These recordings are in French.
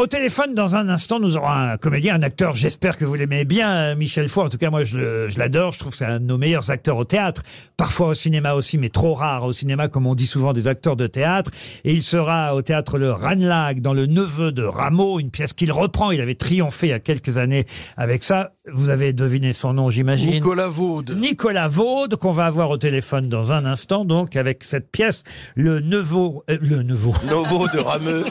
Au téléphone, dans un instant, nous aurons un comédien, un acteur. J'espère que vous l'aimez bien, euh, Michel Faux. En tout cas, moi, je l'adore. Je trouve que c'est un de nos meilleurs acteurs au théâtre. Parfois au cinéma aussi, mais trop rare au cinéma, comme on dit souvent des acteurs de théâtre. Et il sera au théâtre Le Ranelagh, dans Le Neveu de Rameau, une pièce qu'il reprend. Il avait triomphé il y a quelques années avec ça. Vous avez deviné son nom, j'imagine. Nicolas Vaud. Nicolas Vaud, qu'on va avoir au téléphone dans un instant, donc avec cette pièce, le neveu, euh, le neveu, Novo de Rameux.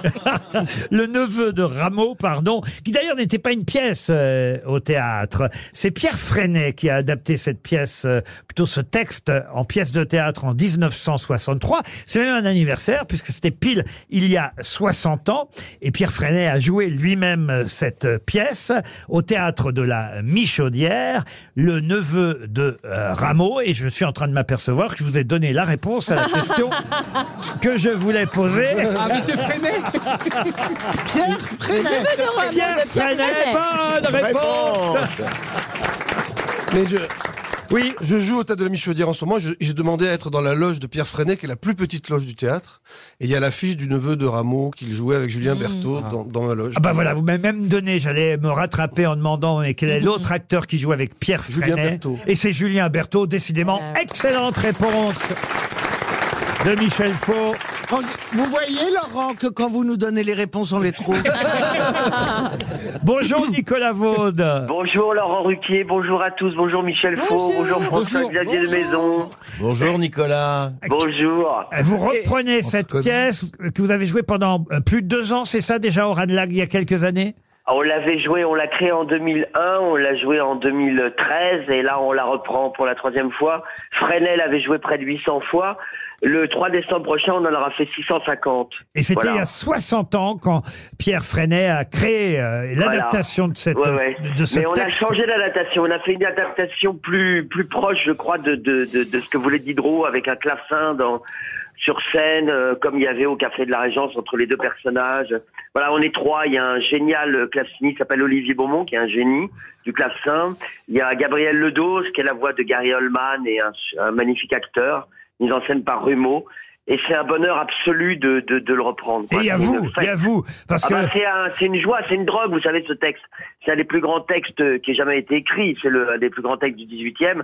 le neveu de Rameau, pardon, qui d'ailleurs n'était pas une pièce euh, au théâtre. C'est Pierre Freinet qui a adapté cette pièce, euh, plutôt ce texte, en pièce de théâtre en 1963. C'est même un anniversaire puisque c'était pile il y a 60 ans. Et Pierre Freinet a joué lui-même cette pièce au théâtre de la Michaudière, le neveu de euh, Rameau. Et je suis en train de m'apercevoir que je vous ai donné la réponse à la question que je voulais poser. Ah, monsieur Freinet Pierre Freinet. Pierre Freinet, bonne réponse Mais je, Oui, je joue au théâtre de la Michaudière en ce moment. Je- J'ai demandé à être dans la loge de Pierre Freinet, qui est la plus petite loge du théâtre. Et il y a l'affiche du neveu de Rameau qu'il jouait avec Julien Berthaud dans, dans ma loge. Ah bah voilà, vous m'avez même donné, j'allais me rattraper en demandant mais quel est l'autre acteur qui joue avec Pierre Julien Freinet Berthaud. Et c'est Julien Berthaud, décidément. Excellente réponse de Michel Faux. Vous voyez, Laurent, que quand vous nous donnez les réponses, on les trouve. Bonjour Nicolas Vaud. Bonjour Laurent Ruquier, bonjour à tous, bonjour Michel Faux, bonjour François-Xavier de Maison, Bonjour Nicolas. bonjour. Vous reprenez cette pièce que vous avez jouée pendant euh, plus de deux ans, c'est ça déjà au Ranelagh il y a quelques années? On l'avait joué, on l'a créé en 2001, on l'a joué en 2013 et là on la reprend pour la troisième fois. Fresnel l'avait joué près de 800 fois. Le 3 décembre prochain, on en aura fait 650. Et c'était Voilà. il y a 60 ans quand Pierre Freinet a créé euh, l'adaptation de cette Ouais, ouais. de ce Mais on a changé d'adaptation. On a fait une adaptation plus plus proche, je crois, de de de, de ce que voulait Diderot avec un clavecin dans sur scène, euh, comme il y avait au Café de la Régence entre les deux personnages. Voilà, on est trois. Il y a un génial claveciniste qui s'appelle Olivier Beaumont, qui est un génie du clavecin. Il y a Gabriel Ledos, qui est la voix de Gary Oldman et un, un magnifique acteur, mis en scène par Rumeau. Et c'est un bonheur absolu de, de, de le reprendre. Et quoi. C'est vous, a fête. vous, parce Ah que bah, c'est un- une joie, c'est une drogue, vous savez, ce texte. C'est un des plus grands textes euh, qui ait jamais été écrit. C'est le un des plus grands textes du 18e.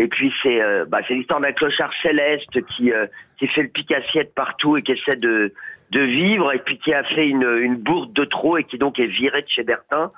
Et puis c'est euh, bah, c'est l'histoire d'un clochard céleste qui euh, qui fait le pic assiette partout et qui essaie de de vivre et puis qui a fait une une bourde de trop et qui donc est viré de chez Bertin.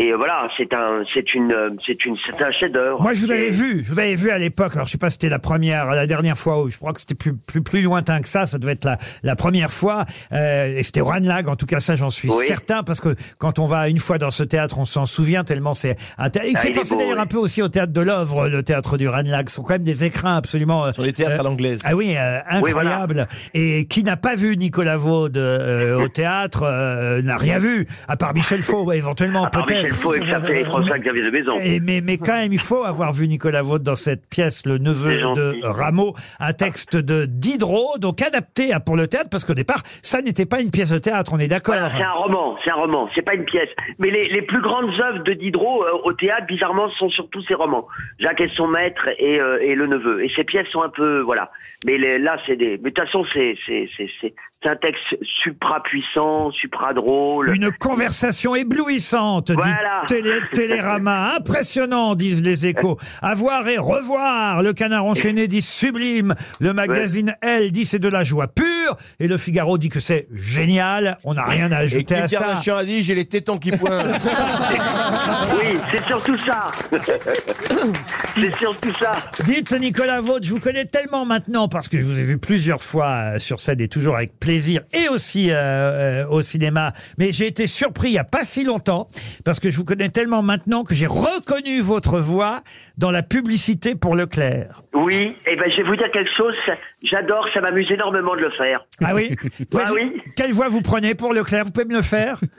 Et voilà, c'est un c'est une c'est une c'est un chef-d'œuvre. Moi, je vous avais vu, je vous avais vu à l'époque. Alors, je sais pas si c'était la première, la dernière fois, ou je crois que c'était plus, plus, plus lointain que ça. Ça devait être la, la première fois. Euh, et c'était au Ranelagh. En tout cas, ça, j'en suis Oui. certain, parce que quand on va une fois dans ce théâtre, on s'en souvient tellement c'est un thé- Il Ah, fait il penser d'ailleurs oui. un peu aussi au théâtre de l'œuvre, le théâtre du Ranelagh. Ce sont quand même des écrins absolument. Sur les théâtres euh, à l'anglaise. Ah oui, euh, Oui, voilà. incroyable. Et qui n'a pas vu Nicolas Vaud euh, au théâtre, euh, n'a rien vu, à part Michel Faux, éventuellement, peut-être. Michel Faux et et François-Xavier de Maison. Et- mais, mais quand même, il faut avoir vu Nicolas Vaud dans cette pièce, le neveu de Rameau, un texte de Diderot, donc adapté pour le théâtre, parce qu'au départ, ça n'était pas une pièce de théâtre, on est d'accord. Voilà, c'est un roman, c'est un roman, c'est pas une pièce. Mais les, les plus grandes œuvres de Diderot euh, au théâtre, bizarrement, sont surtout ses romans. Jacques et son maître et, euh, et le neveu. Et ces pièces sont un peu, voilà. Mais les- là, c'est des. Mais de toute façon, c'est c'est c'est c'est c'est un texte supra puissant, supra drôle. Une conversation éblouissante, Voilà. Télé- Télérama. Impressionnant, disent les échos. À voir et revoir. Le canard enchaîné dit sublime. Le magazine Elle dit c'est de la joie pure. Et le Figaro dit que c'est génial. On n'a rien à ajouter à ça. A dit j'ai les tétons qui pointent. Oui, c'est surtout ça. c'est surtout ça. Dites Nicolas Vaud, je vous connais tellement maintenant parce que je vous ai vu plusieurs fois euh, sur scène et toujours avec plaisir et aussi euh, euh, au cinéma. Mais j'ai été surpris il y a pas si longtemps parce que je vous connais tellement maintenant que j'ai reconnu votre voix dans la publicité pour Leclerc. Oui, et ben je vais vous dire quelque chose. J'adore, ça m'amuse énormément de le faire. Ah oui, Bah oui. Quelle voix vous prenez pour Leclerc Vous pouvez me le faire?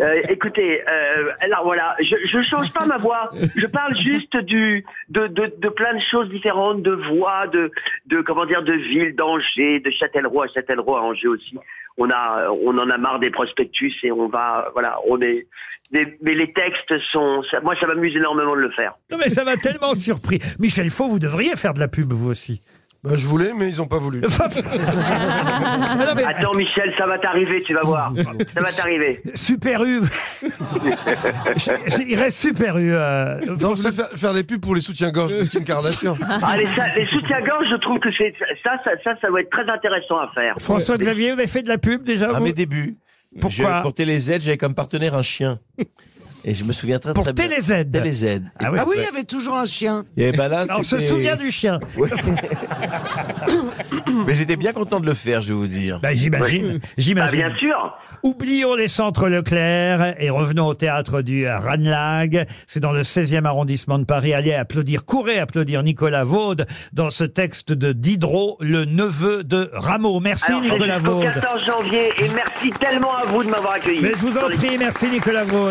euh, écoutez, euh, alors voilà, je, je change pas ma voix. Je parle juste de, de, plein de choses différentes, de voix, de de comment dire, de ville, d'Angers, de Châtellerault à Châtellerault à Angers aussi. On a on en a marre des prospectus et on va voilà, on est. Mais, les textes sont, moi ça m'amuse énormément de le faire. Non mais ça m'a tellement surpris. Michel Faux, vous devriez faire de la pub vous aussi. Bah, je voulais, mais ils ont pas voulu. Non, mais Attends, Michel, ça va t'arriver, tu vas voir. Ça va t'arriver. Super U. Il reste Super U. euh, Non, je voulais faire, faire des pubs pour les soutiens-gorge de Kim Kardashian. Ah, les, les soutiens-gorge, je trouve que c'est ça, ça, ça, ça doit être très intéressant à faire. François Xavier, vous avez fait de la pub déjà À vous mes débuts. Pourquoi Je- Pour TéléZ, j'avais comme partenaire un chien. Et je me souviens très Pour très bien. TéléZ. TéléZ. Ah oui. Ah oui, il y avait toujours un chien. Et ben là, On se c'était- souvient du chien. Ouais. Mais j'étais bien content de le faire, je vais vous dire. Bah, j'imagine. Ah, J'imagine. bien sûr. Oublions les centres Leclerc et revenons au théâtre du Ranlag. C'est dans le 16e arrondissement de Paris. Allez applaudir, courez applaudir Nicolas Vaud dans ce texte de Diderot, le neveu de Rameau. Merci Alors, c'est Nicolas jusqu'au Vaud. 14 janvier et merci tellement à vous de m'avoir accueilli. Mais je vous en Dans les- prie, merci Nicolas Vaud.